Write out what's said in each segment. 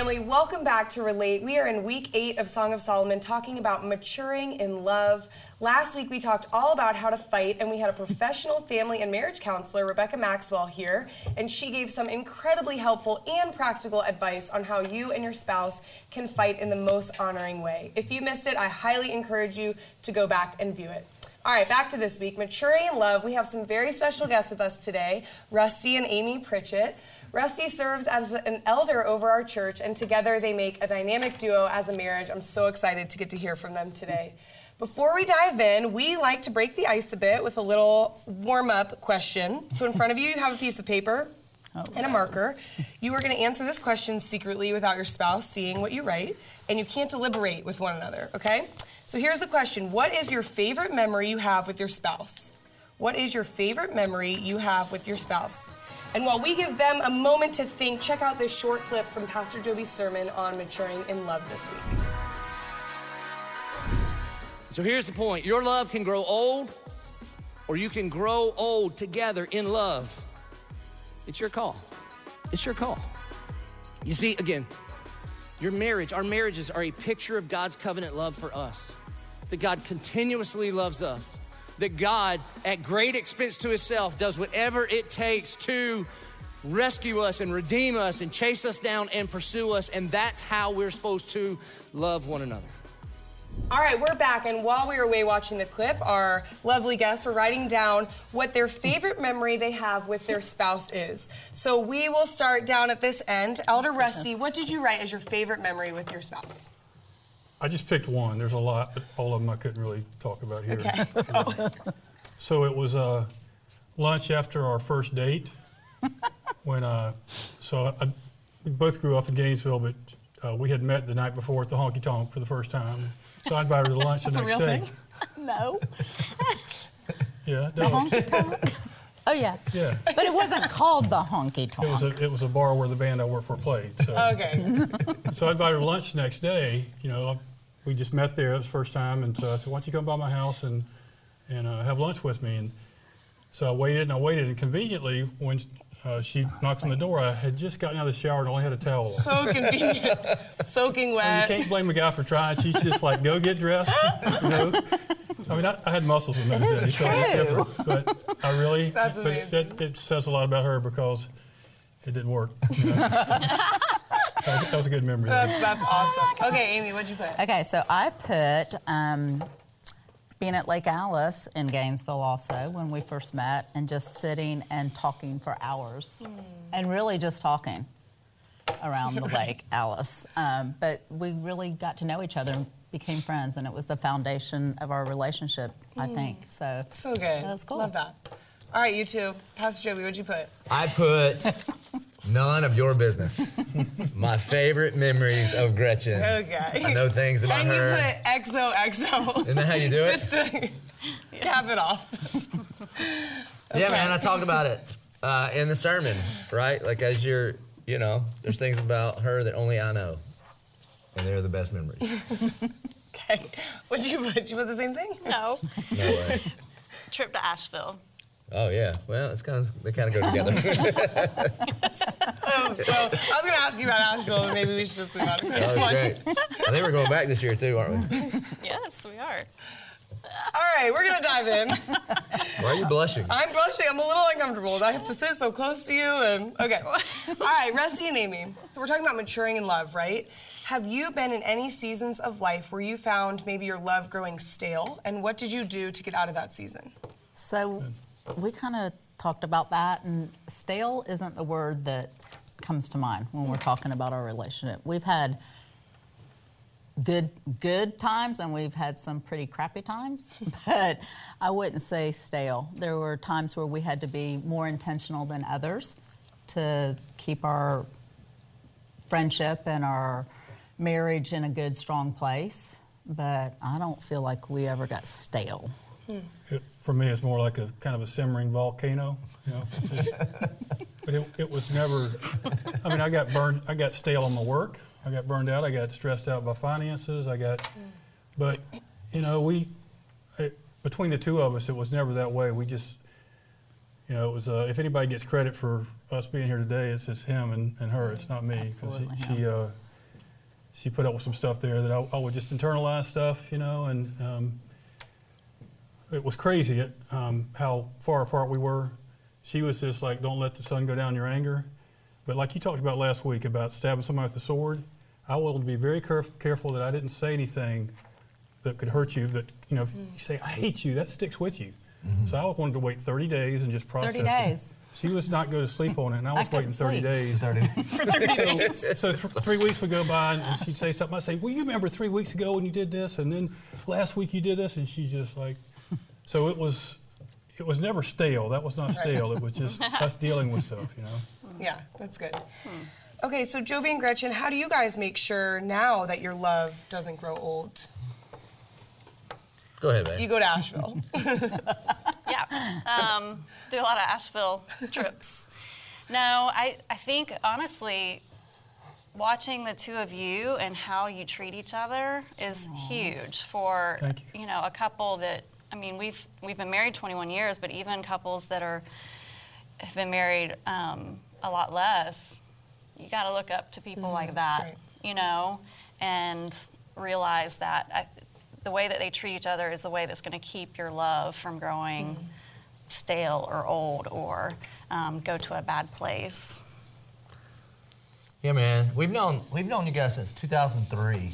Family, welcome back to Relate. We are in week eight of Song of Solomon talking about maturing in love. Last week we talked all about how to fight, and we had a professional family and marriage counselor, Rebecca Maxwell, here, and she gave some incredibly helpful and practical advice on how you and your spouse can fight in the most honoring way. If you missed it, I highly encourage you to go back and view it. All right, back to this week. Maturing in love. We have some very special guests with us today Rusty and Amy Pritchett. Rusty serves as an elder over our church, and together they make a dynamic duo as a marriage. I'm so excited to get to hear from them today. Before we dive in, we like to break the ice a bit with a little warm up question. So, in front of you, you have a piece of paper oh, and a marker. You are going to answer this question secretly without your spouse seeing what you write, and you can't deliberate with one another, okay? So, here's the question What is your favorite memory you have with your spouse? What is your favorite memory you have with your spouse? And while we give them a moment to think, check out this short clip from Pastor Joby's sermon on maturing in love this week. So here's the point your love can grow old, or you can grow old together in love. It's your call. It's your call. You see, again, your marriage, our marriages are a picture of God's covenant love for us. That God continuously loves us that God, at great expense to himself, does whatever it takes to rescue us and redeem us and chase us down and pursue us. And that's how we're supposed to love one another. All right, we're back, and while we were away watching the clip, our lovely guests were writing down what their favorite memory they have with their spouse is. So we will start down at this end. Elder Rusty, what did you write as your favorite memory with your spouse? I just picked one. There's a lot, but all of them I couldn't really talk about here. Okay. so it was uh, lunch after our first date. when uh, so I, we both grew up in Gainesville, but uh, we had met the night before at the Honky Tonk for the first time. So I invited her to lunch the next day. Thing? no. yeah. The Honky Tonk. Oh yeah. Yeah. But it wasn't called the Honky Tonk. It was a, it was a bar where the band I worked for played. So. Okay. so I invited her to lunch the next day. You know, we just met there. It was the first time, and so I said, "Why don't you come by my house and and uh, have lunch with me?" And so I waited and I waited, and conveniently, when uh, she knocked on the door, I had just gotten out of the shower and only had a towel. So convenient, soaking wet. And you can't blame the guy for trying. She's just like, "Go get dressed." You know? I mean, I, I, had muscles in that it day, so it's different. But I really, That's amazing. But that, it says a lot about her because it didn't work. You know? that, was, that, was, a good memory. That's, that's awesome. Okay, Amy, what'd you put? Okay, so I put um, being at Lake Alice in Gainesville also when we first met, and just sitting and talking for hours, mm. and really just talking around the lake Alice. Um, but we really got to know each other and became friends, and it was the foundation of our relationship, mm. I hmm. think. So so good. That was cool. Love that. All right, you two. Pastor Joby, what'd you put? I put None of your business. My favorite memories of Gretchen. Okay. I know things about and her. And you put XOXO. Isn't that how you do it? Just to cap it off. okay. Yeah, man, I talked about it uh, in the sermon, right? Like as you're, you know, there's things about her that only I know. And they're the best memories. okay. Would you put? You put the same thing? No. No way. Trip to Asheville. Oh yeah, well, it's kind of they kind of go together. um, so, I was going to ask you about Asheville, but maybe we should just move on. That was great. I think we're going back this year too, aren't we? Yes, we are. All right, we're gonna dive in. Why are you blushing? I'm blushing. I'm a little uncomfortable. I have to sit so close to you, and okay. All right, Rusty and Amy. We're talking about maturing in love, right? Have you been in any seasons of life where you found maybe your love growing stale, and what did you do to get out of that season? So we kind of talked about that, and stale isn't the word that comes to mind when we're talking about our relationship. We've had good good times and we've had some pretty crappy times, but I wouldn't say stale. There were times where we had to be more intentional than others to keep our friendship and our marriage in a good strong place, but I don't feel like we ever got stale. Hmm. It, for me, it's more like a kind of a simmering volcano. You know, but it, it was never. I mean, I got burned. I got stale on my work. I got burned out. I got stressed out by finances. I got, but you know, we it, between the two of us, it was never that way. We just, you know, it was uh, if anybody gets credit for us being here today, it's just him and, and her. It's not me Absolutely she she, uh, she put up with some stuff there that I, I would just internalize stuff, you know, and um, it was crazy um, how far apart we were. She was just like, "Don't let the sun go down your anger," but like you talked about last week about stabbing somebody with a sword, I wanted to be very caref- careful that I didn't say anything that could hurt you. That you know, if you say "I hate you," that sticks with you. Mm-hmm. So I wanted to wait 30 days and just process 30 it. days. She was not going to sleep on it, and I was couldn't waiting 30 sleep. days. 30 days. So th- three weeks would go by, and she'd say something. I'd say, "Well, you remember three weeks ago when you did this, and then last week you did this," and she's just like, so it was, it was never stale. That was not stale. It was just us dealing with stuff, you know. Yeah, that's good. Hmm. Okay, so Joby and Gretchen, how do you guys make sure now that your love doesn't grow old? Go ahead, babe. You go to Asheville. Yeah. Um, do a lot of Asheville trips. No, I, I think honestly, watching the two of you and how you treat each other is huge for Thank you. know a couple that I mean we've we've been married 21 years, but even couples that are have been married um, a lot less, you got to look up to people like that, right. you know, and realize that I, the way that they treat each other is the way that's going to keep your love from growing stale or old or um, go to a bad place. Yeah, man. We've known we've known you guys since 2003,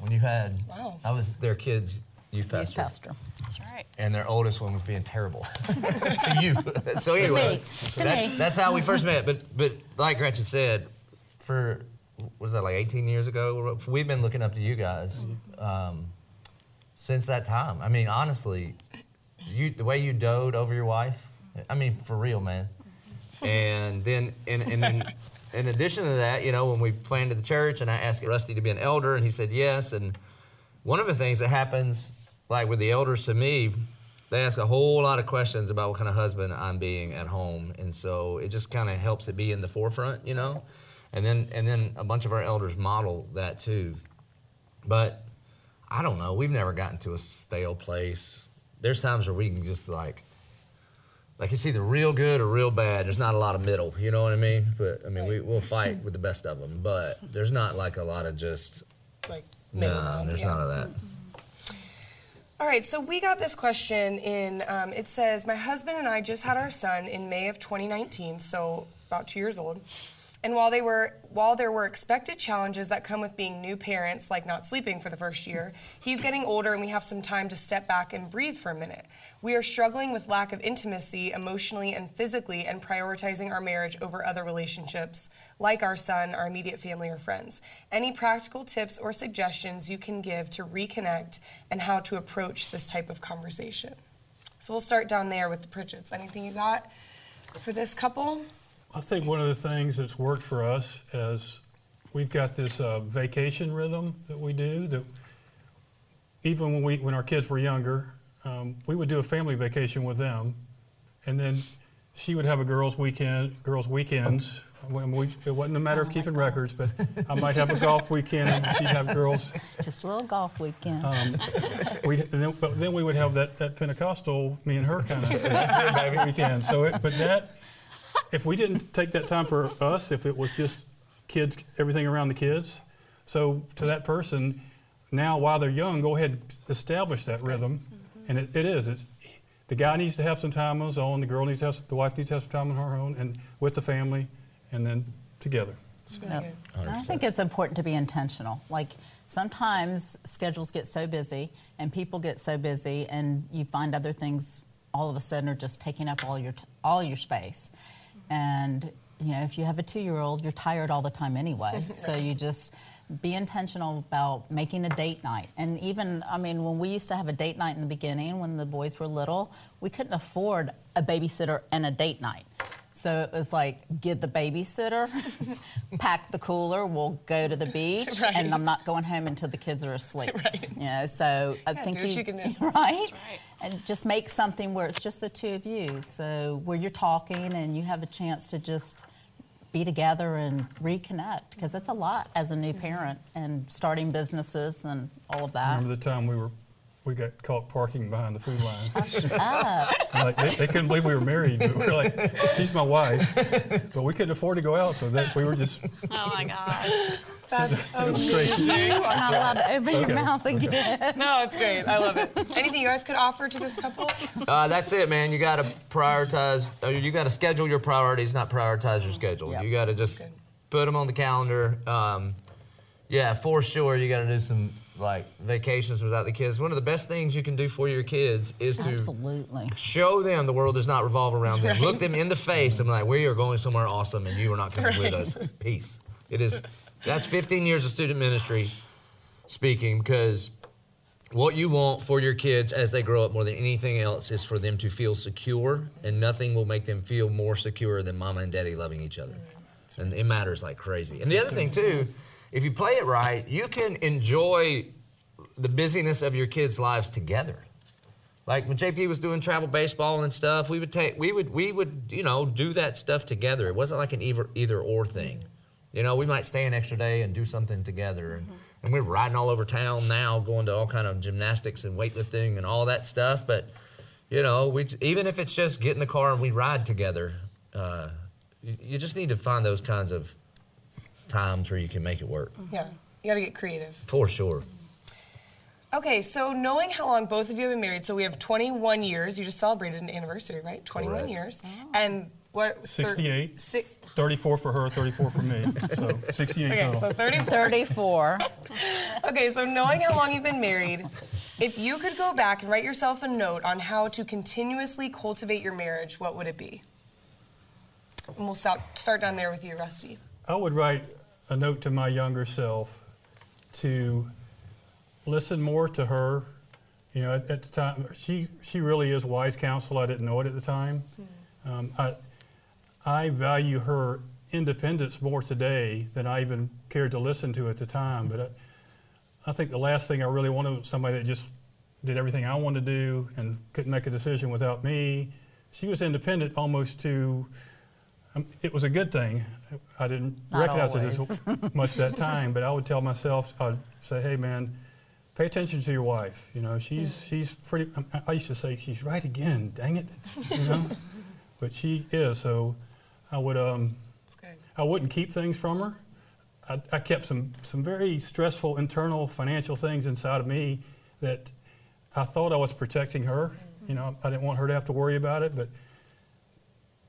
when you had. Wow. I was their kids' youth Youth pastor, pastor. That's right. and their oldest one was being terrible to you. so anyway, me. To that- me. that's how we first met. But but like Gretchen said, for was that like 18 years ago? We've been looking up to you guys um, since that time. I mean, honestly, you the way you doted over your wife. I mean, for real, man. And then, and, and then, in addition to that, you know, when we planted the church, and I asked Rusty to be an elder, and he said yes. And one of the things that happens, like with the elders to me, they ask a whole lot of questions about what kind of husband I'm being at home, and so it just kind of helps it be in the forefront, you know. And then, and then a bunch of our elders model that too. But I don't know. We've never gotten to a stale place. There's times where we can just like, like it's either real good or real bad. There's not a lot of middle. You know what I mean? But I mean, we, we'll fight with the best of them. But there's not like a lot of just like, no. minimum, There's yeah. none of that. All right, so we got this question in. Um, it says, My husband and I just had our son in May of 2019, so about two years old. And while they were while there were expected challenges that come with being new parents, like not sleeping for the first year, he's getting older and we have some time to step back and breathe for a minute. We are struggling with lack of intimacy emotionally and physically and prioritizing our marriage over other relationships, like our son, our immediate family, or friends. Any practical tips or suggestions you can give to reconnect and how to approach this type of conversation? So we'll start down there with the Pritchett's. Anything you got for this couple? I think one of the things that's worked for us is we've got this uh, vacation rhythm that we do. That even when we when our kids were younger, um, we would do a family vacation with them, and then she would have a girls' weekend, girls' weekends. When we, it wasn't a matter of keeping records, but I might have a golf weekend, and she'd have girls. Just a little golf weekend. Um, we then, but then we would have that, that Pentecostal me and her kind of weekend. So, it, but that if we didn't take that time for us, if it was just kids, everything around the kids, so to that person, now while they're young, go ahead and establish that rhythm, and it, it is. It's the guy needs to have some time on his own. The girl needs to have, some- the wife needs to have some time on her own, and with the family, and then together. Really Yep. I think it's important to be intentional. Like sometimes schedules get so busy and people get so busy, and you find other things all of a sudden are just taking up all your t- all your space. And you know, if you have a two-year-old, you're tired all the time anyway. So you just be intentional about making a date night. And even, I mean, when we used to have a date night in the beginning, when the boys were little, we couldn't afford a babysitter and a date night. So it was like, get the babysitter, pack the cooler, we'll go to the beach, Right. and I'm not going home until the kids are asleep. Right. You know, so I Yeah, think you, you can do. right? right. And just make something where it's just the two of you. So where you're talking and you have a chance to just be together and reconnect because it's a lot as a new Mm-hmm. parent and starting businesses and all of that. Remember the time we were we got caught parking behind the food line. And, like, they, they couldn't believe we were married. But we were like, she's my wife. But we couldn't afford to go out, so that we were just Oh my gosh. That's it was great. You're not allowed to open Okay. your mouth again. No, it's great. I love it. Anything you guys could offer to this couple? Uh, that's it, man. You got to prioritize. You got to schedule your priorities, not prioritize your schedule. Yep. You got to just put them on the calendar. Um, yeah, for sure. You got to do some like vacations without the kids. One of the best things you can do for your kids is to Absolutely. show them the world does not revolve around them. Look them in the face and be like, we are going somewhere awesome, and you are not coming with us. Peace. It is. That's 15 years of student ministry speaking because what you want for your kids as they grow up more than anything else is for them to feel secure, and nothing will make them feel more secure than mama and daddy loving each other. And it matters like crazy. And the other thing, too, if you play it right, you can enjoy the busyness of your kids' lives together. Like when JP was doing travel baseball and stuff, we would take, we would, we would, you know, do that stuff together. It wasn't like an either, either or thing. You know, we might stay an extra day and do something together. And, mm-hmm. and we're riding all over town now, going to all kind of gymnastics and weightlifting and all that stuff. But, you know, we even if it's just get in the car and we ride together, uh, you, you just need to find those kinds of times where you can make it work. Mm-hmm. Yeah, you got to get creative. For sure. Mm-hmm. Okay, so knowing how long both of you have been married, so we have 21 years. You just celebrated an anniversary, right? 21 Correct. years. Oh. And what? thir- 68. Six, 34 for her, 34 for me. So 68 okay, total. so 34. 34. Okay, so knowing how long you've been married, if you could go back and write yourself a note on how to continuously cultivate your marriage, what would it be? And we'll start, start down there with you, Rusty. I would write a note to my younger self to listen more to her. You know, at, at the time, she she really is wise counsel. I didn't know it at the time. Um, I I value her independence more today than I even cared to listen to at the time. But I, I think the last thing I really wanted was somebody that just did everything I wanted to do and couldn't make a decision without me. She was independent almost to. Um, it was a good thing. I didn't Not recognize it as much that time, but I would tell myself, I'd say, "Hey, man, pay attention to your wife. You know, she's she's pretty. I- I used to say she's right again. Dang it, you know, but she is. So, I would um, I wouldn't keep things from her. I, I kept some, some very stressful internal financial things inside of me that I thought I was protecting her. You know, I didn't want her to have to worry about it. But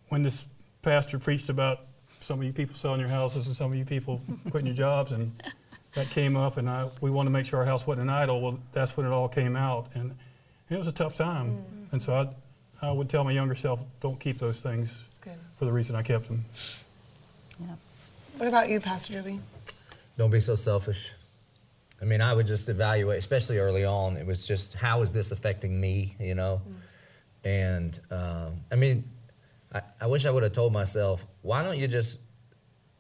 when this pastor preached about some of you people selling your houses and some of you people quitting your jobs, and that came up, and I, we wanted to make sure our house wasn't an idol. Well, that's when it all came out, and it was a tough time. And so I, I would tell my younger self, don't keep those things good. for the reason I kept them. Yeah. What about you, Pastor Joby? Don't be so selfish. I mean, I would just evaluate, especially early on. It was just how is this affecting me, you know? And um, I mean, I, I wish I would have told myself, why don't you just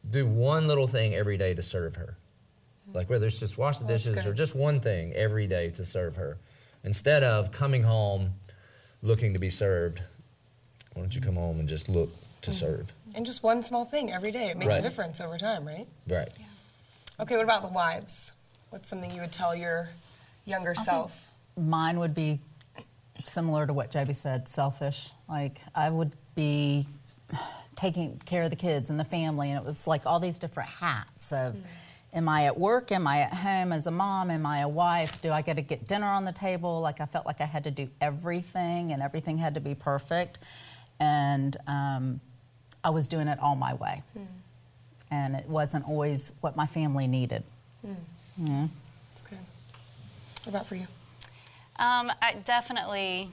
do one little thing every day to serve her? Like whether it's just wash the That's dishes or just one thing every day to serve her, instead of coming home looking to be served. Why don't you come home and just look to mm-hmm. serve? And just one small thing every day. It makes a difference over time, right? Right. Okay, what about the wives? What's something you would tell your younger self? Mine would be similar to what JB said, selfish. Like I would be taking care of the kids and the family, and it was like all these different hats of. Hmm. Am I at work? Am I at home as a mom? Am I a wife? Do I get to get dinner on the table? Like I felt like I had to do everything, and everything had to be perfect, and um, I was doing it all my way, and it wasn't always what my family needed. That's good. What about for you? Um, I definitely,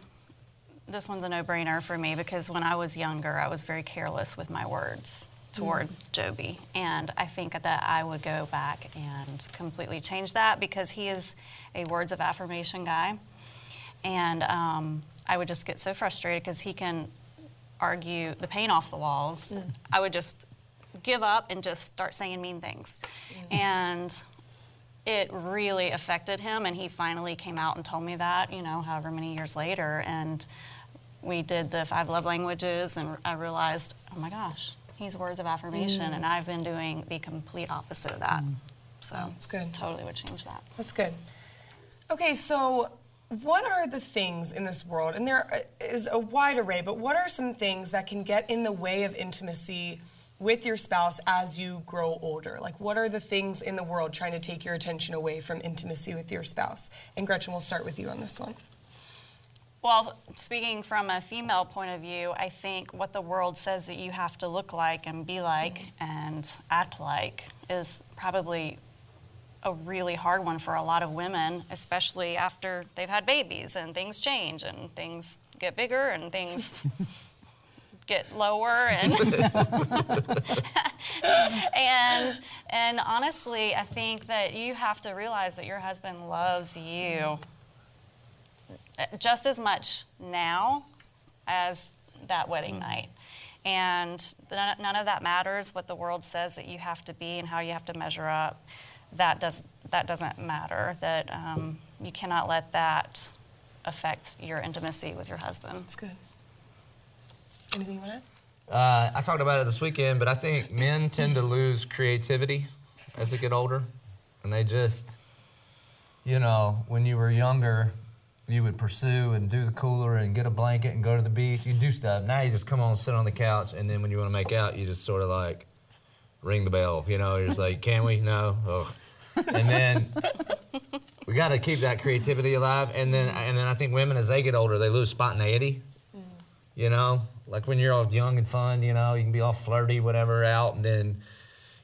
this one's a no-brainer for me because when I was younger, I was very careless with my words toward Joby, and I think that I would go back and completely change that because he is a words of affirmation guy, and um, I would just get so frustrated because he can argue the paint off the walls. I would just give up and just start saying mean things, and it really affected him and he finally came out and told me that you know however many years later. And we did the five love languages and i realized oh my gosh he's words of affirmation and i've been doing the complete opposite of that. Mm. So That's good. totally would change that. That's good. Okay, so what are the things in this world, and there is a wide array, but what are some things that can get in the way of intimacy with your spouse as you grow older? Like, what are the things in the world trying to take your attention away from intimacy with your spouse? And Gretchen, we'll start with you on this one. Well, speaking from a female point of view, I think what the world says that you have to look like and be like and act like is probably a really hard one for a lot of women, especially after they've had babies and things change and things get bigger and things get lower and and and honestly, I think that you have to realize that your husband loves you just as much now as that wedding mm-hmm. night. And none of that matters what the world says that you have to be and how you have to measure up. That does that doesn't matter. That um, you cannot let that affect your intimacy with your husband. That's good. Anything you want to add? Uh, I talked about it this weekend, but I think men tend to lose creativity as they get older. And they just, you know, when you were younger, you would pursue and do the cooler and get a blanket and go to the beach. You do stuff. Now you just come on, sit on the couch, and then when you want to make out, you just sort of like ring the bell. You know, you're like, can we? No. Ugh. And then we got to keep that creativity alive. And then, and then I think women, as they get older, they lose spontaneity. Mm. You know, like when you're all young and fun, you know, you can be all flirty, whatever, out, and then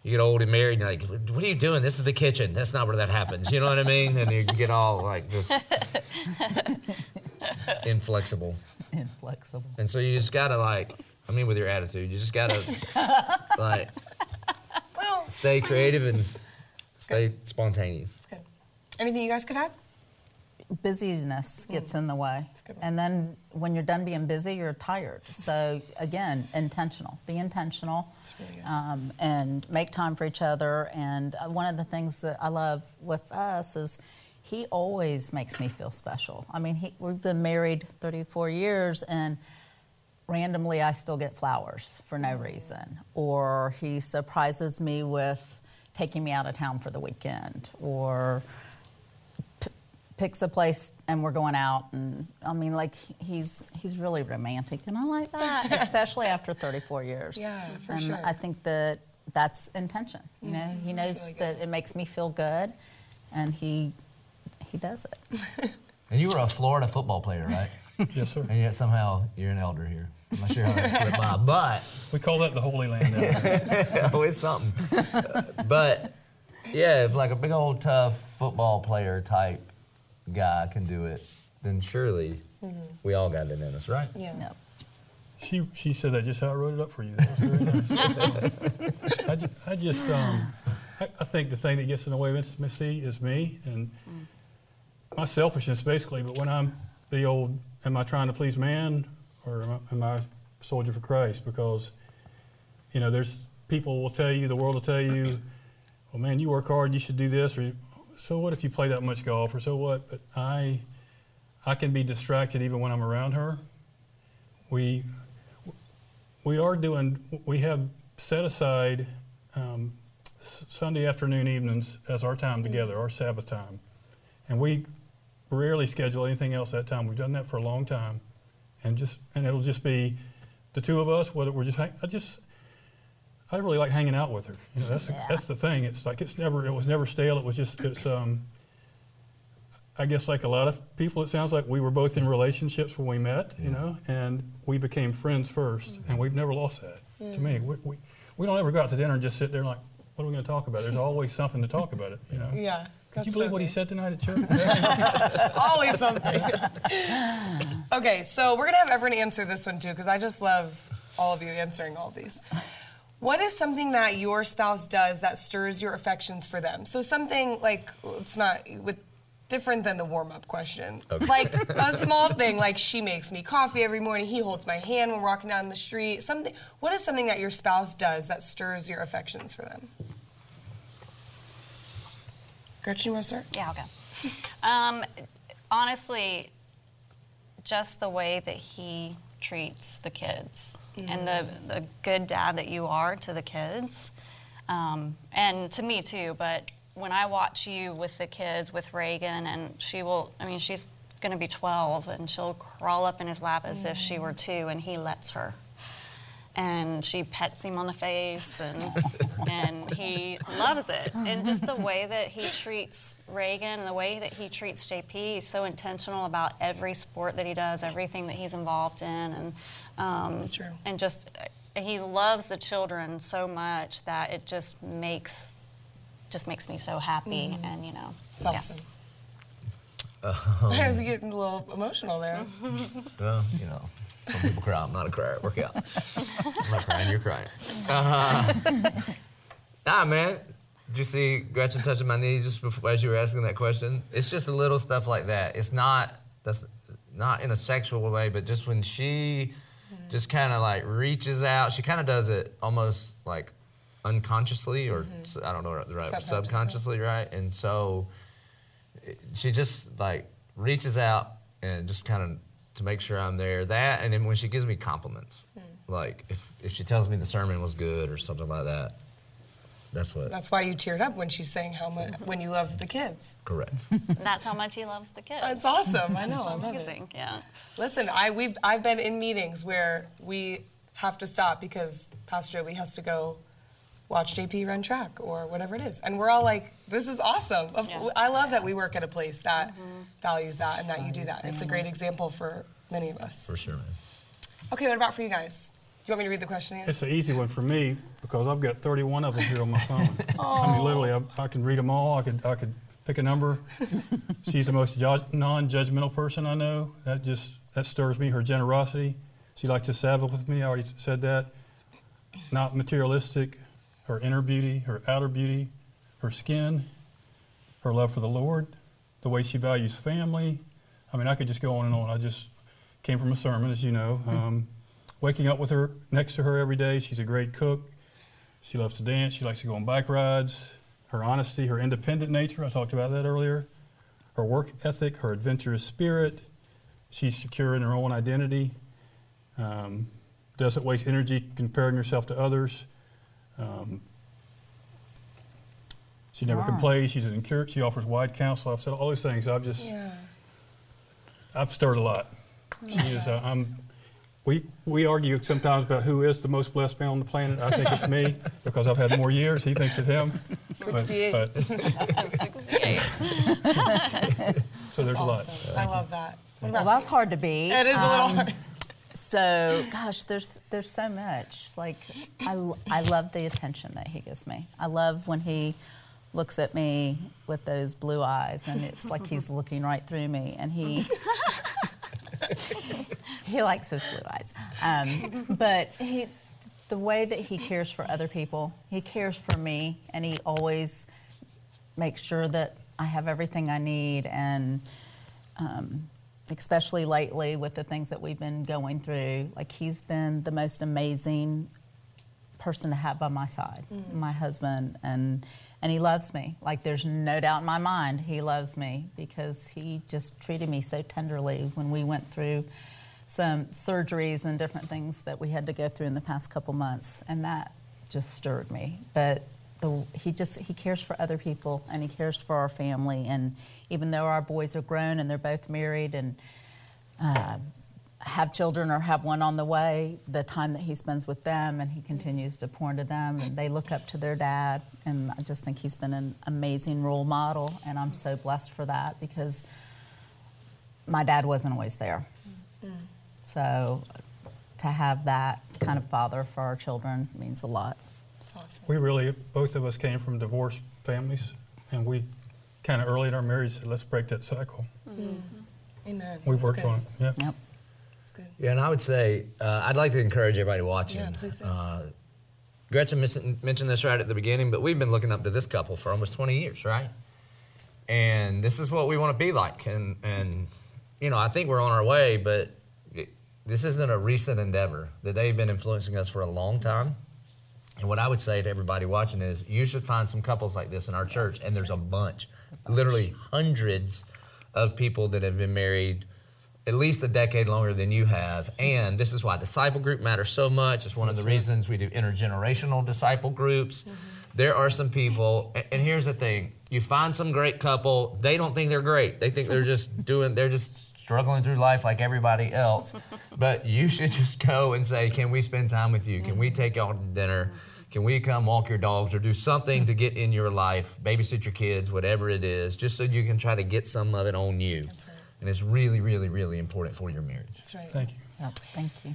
you get old and married, and you're like, what are you doing? This is the kitchen. That's not where that happens. You know what I mean? And you get all like just inflexible. Inflexible. And so you just gotta like, I mean, with your attitude, you just gotta like stay creative and stay spontaneous. Good. Anything you guys could add? busyness gets in the way. a good one. And then when you're done being busy, you're tired. So again, intentional. Be intentional. really. Um, and make time for each other. And uh, one of the things that I love with us is he always makes me feel special. I mean, he, we've been married 34 years and randomly I still get flowers for no reason. Or he surprises me with taking me out of town for the weekend. Or p- picks a place and we're going out and I mean like he's he's really romantic and I like that especially after 34 years. Yeah, for and sure. Mm-hmm. I think that that's intention. You know, he knows really that it makes me feel good and he he does it. And you were a Florida football player, right? Yes, sir. and yet somehow you're an elder here. I'm not sure how that slipped by, but We call that the Holy Land. down there. oh, it's something. but yeah, if like a big old tough football player type guy can do it, then surely we all got it in us, right? Yeah. Yep. She she said that just how I wrote it up for you. That was very nice. I, ju- I just um, I, I think the thing that gets in the way of intimacy is me and my selfishness basically. But when I'm the old, am I trying to please man or am I, am I a soldier for Christ? Because you know, there's people will tell you, the world will tell you, well, man, you work hard, you should do this, or so what if you play that much golf, or so what? But I, I can be distracted even when I'm around her. We, we are doing, we have set aside um, S- Sunday afternoon evenings as our time together, our Sabbath time, and we rarely schedule anything else that time. We've done that for a long time, and just and it'll just be the two of us. Whether we're just, hang, I just. I really like hanging out with her. You know, that's the, Yeah. that's the thing. It's like it's never it was never stale. It was just it's um. I guess like a lot of people, it sounds like we were both in relationships when we met, you know, and we became friends 1st and we've never lost that. To me, we, we we don't ever go out to dinner and just sit there like, what are we going to talk about? There's always something to talk about it, you know. Yeah. Could you believe so what he said tonight at church? Always something. okay, so we're gonna have everyone answer this one too, because I just love all of you answering all of these. What is something that your spouse does that stirs your affections for them? So something like it's not with different than the warm up question. Okay. Like a small thing, like she makes me coffee every morning. He holds my hand when we're walking down the street. Something. What is something that your spouse does that stirs your affections for them? Gretchen, you want to start? Yeah, okay. Um, honestly, just the way that he treats the kids and the, the good dad that you are to the kids, um, and to me too. But when I watch you with the kids, with Reagan, and she will, I mean, she's going to be 12, and she'll crawl up in his lap as if she were two, and he lets her. And she pets him on the face, and and he loves it. And just the way that he treats Reagan and the way that he treats JP, he's so intentional about every sport that he does, everything that he's involved in, and um, That's true. and just uh, he loves the children so much that it just makes just makes me so happy and you know It's yeah. awesome. I was getting a little emotional there. Well, you know, some people cry. I'm not a crier. Work out. I'm not crying. You're crying. Uh, nah, man. Did you see Gretchen touching my knee just before, as you were asking that question? It's just a little stuff like that. It's not that's not in a sexual way, but just when she just kind of like reaches out, she kind of does it almost like unconsciously, or I don't know right Subconscious, subconsciously, right? And so she just like reaches out and just kind of to make sure I'm there. That and then when she gives me compliments, hmm. like if if she tells me the sermon was good or something like that, that's what That's why you teared up when she's saying how much mm-hmm. when you love the kids. correct. that's how much he loves the kids That's awesome. I know. It's I love it. amazing yeah Listen, I we've I've been in meetings where we have to stop because Pastor Joby has to go watch JP run track or whatever it is, and we're all like, "This is awesome." Yeah. I love that we work at a place that mm-hmm. Values that and that you do that. It's a great example for many of us. For sure, man. Okay, what about for you guys? You want me to read the question again? It's an easy one for me because I've got 31 of them here on my phone. I mean, literally, I, I can read them all. I could, I could pick a number. She's the most ju- non-judgmental person I know. That just that stirs me. Her generosity. She likes to Sabbath with me. I already said that. Not materialistic. Her inner beauty, her outer beauty, her skin, her love for the Lord, the way she values family. I mean, I could just go on and on. I just came from a sermon, as you know. Um, waking up with her next to her every day. She's a great cook. She loves to dance. She likes to go on bike rides. Her honesty, her independent nature. I talked about that earlier. Her work ethic, her adventurous spirit. She's secure in her own identity. Um, doesn't waste energy comparing herself to others. Um, she never Wow. complains. She's an encourage. She offers wide counsel. I've said all those things. I've just Yeah. I've stirred a lot. She is, uh, I'm, we, we argue sometimes about who is the most blessed man on the planet. I think it's me because I've had more years. He thinks it's him. 68. But, 68 so there's a lot. Awesome. I love that. What Well, about that's hard to beat. It is a little Um, hard. So, gosh, there's there's so much. Like, I, I love the attention that he gives me. I love when he looks at me with those blue eyes, and it's like he's looking right through me, and he he likes his blue eyes. Um, but he, the way that he cares for other people, he cares for me, and he always makes sure that I have everything I need, and um, especially lately with the things that we've been going through, like he's been the most amazing person to have by my side, my husband, and and he loves me. Like there's no doubt in my mind he loves me because he just treated me so tenderly when we went through some surgeries and different things that we had to go through in the past couple months, and that just stirred me. But the, he just he cares for other people and he cares for our family. And even though our boys are grown and they're both married and uh, have children or have one on the way, the time that he spends with them and he continues to pour into them and they look up to their dad. And I just think he's been an amazing role model. And I'm so blessed for that because my dad wasn't always there. So to have that kind of father for our children means a lot. Awesome. We really, both of us came from divorced families, and we kind of early in our marriage said, let's break that cycle. Mm-hmm. Amen. We've worked good. on it. Yeah. Yep. Good. Yeah, and I would say uh, I'd like to encourage everybody watching. Yeah, please. Uh, Gretchen mentioned, this right at the beginning, but we've been looking up to this couple for almost 20 years, right? And this is what we want to be like. And, and you know, I think we're on our way, but it, this isn't a recent endeavor. That they've been influencing us for a long time. And what I would say to everybody watching is you should find some couples like this in our church, and there's a bunch, literally hundreds of people that have been married at least a decade longer than you have. And this is why disciple group matters so much. It's one of the reasons we do intergenerational disciple groups. there are some people, and here's the thing: you find some great couple, they don't think they're great. They think they're just doing, they're just struggling through life like everybody else. But you should just go and say, "Can we spend time with you? Can we take y'all to dinner?" Can we come walk your dogs or do something to get in your life, babysit your kids, whatever it is, just so you can try to get some of it on you. And it's really, really, really important for your marriage. That's right. Thank you. Yep, thank you.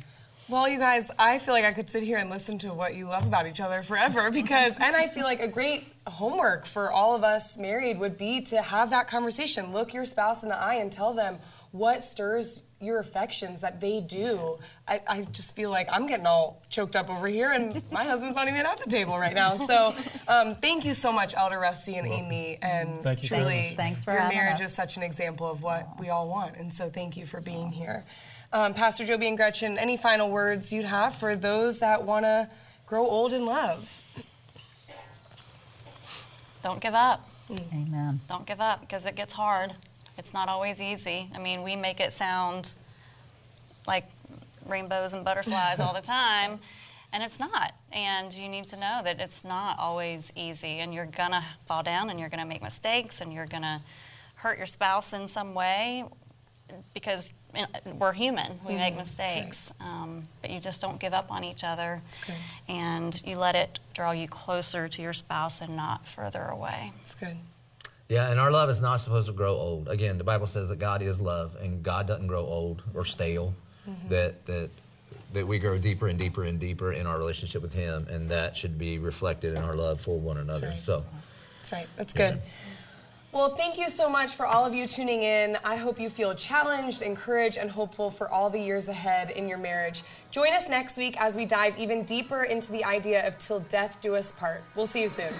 Well, you guys, I feel like I could sit here and listen to what you love about each other forever because, and I feel like a great homework for all of us married would be to have that conversation. Look your spouse in the eye and tell them what stirs your affections that they do. I, I just feel like I'm getting all choked up over here, and my husband's not even at the table right now. So, um, thank you so much, Elder Rusty and Amy. And Thank you. truly, Thanks- thanks for your having marriage us. is such an example of what we all want. And so, thank you for being here. Um, Pastor Joby and Gretchen, any final words you'd have for those that want to grow old in love? Don't give up. Amen. Don't give up because it gets hard. It's not always easy. I mean, we make it sound like rainbows and butterflies all the time, and it's not. And you need to know that it's not always easy, and you're gonna fall down, and you're gonna make mistakes, and you're gonna hurt your spouse in some way because you know, we're human. We make mistakes, um, but you just don't give up on each other, and you let it draw you closer to your spouse and not further away. It's good. Yeah, and our love is not supposed to grow old. Again, the Bible says that God is love, and God doesn't grow old or stale. That that that we grow deeper and deeper and deeper in our relationship with Him, and that should be reflected in our love for one another. right. So, That's right. That's good. Well, thank you so much for all of you tuning in. I hope you feel challenged, encouraged, and hopeful for all the years ahead in your marriage. Join us next week as we dive even deeper into the idea of till death do us part. We'll see you soon.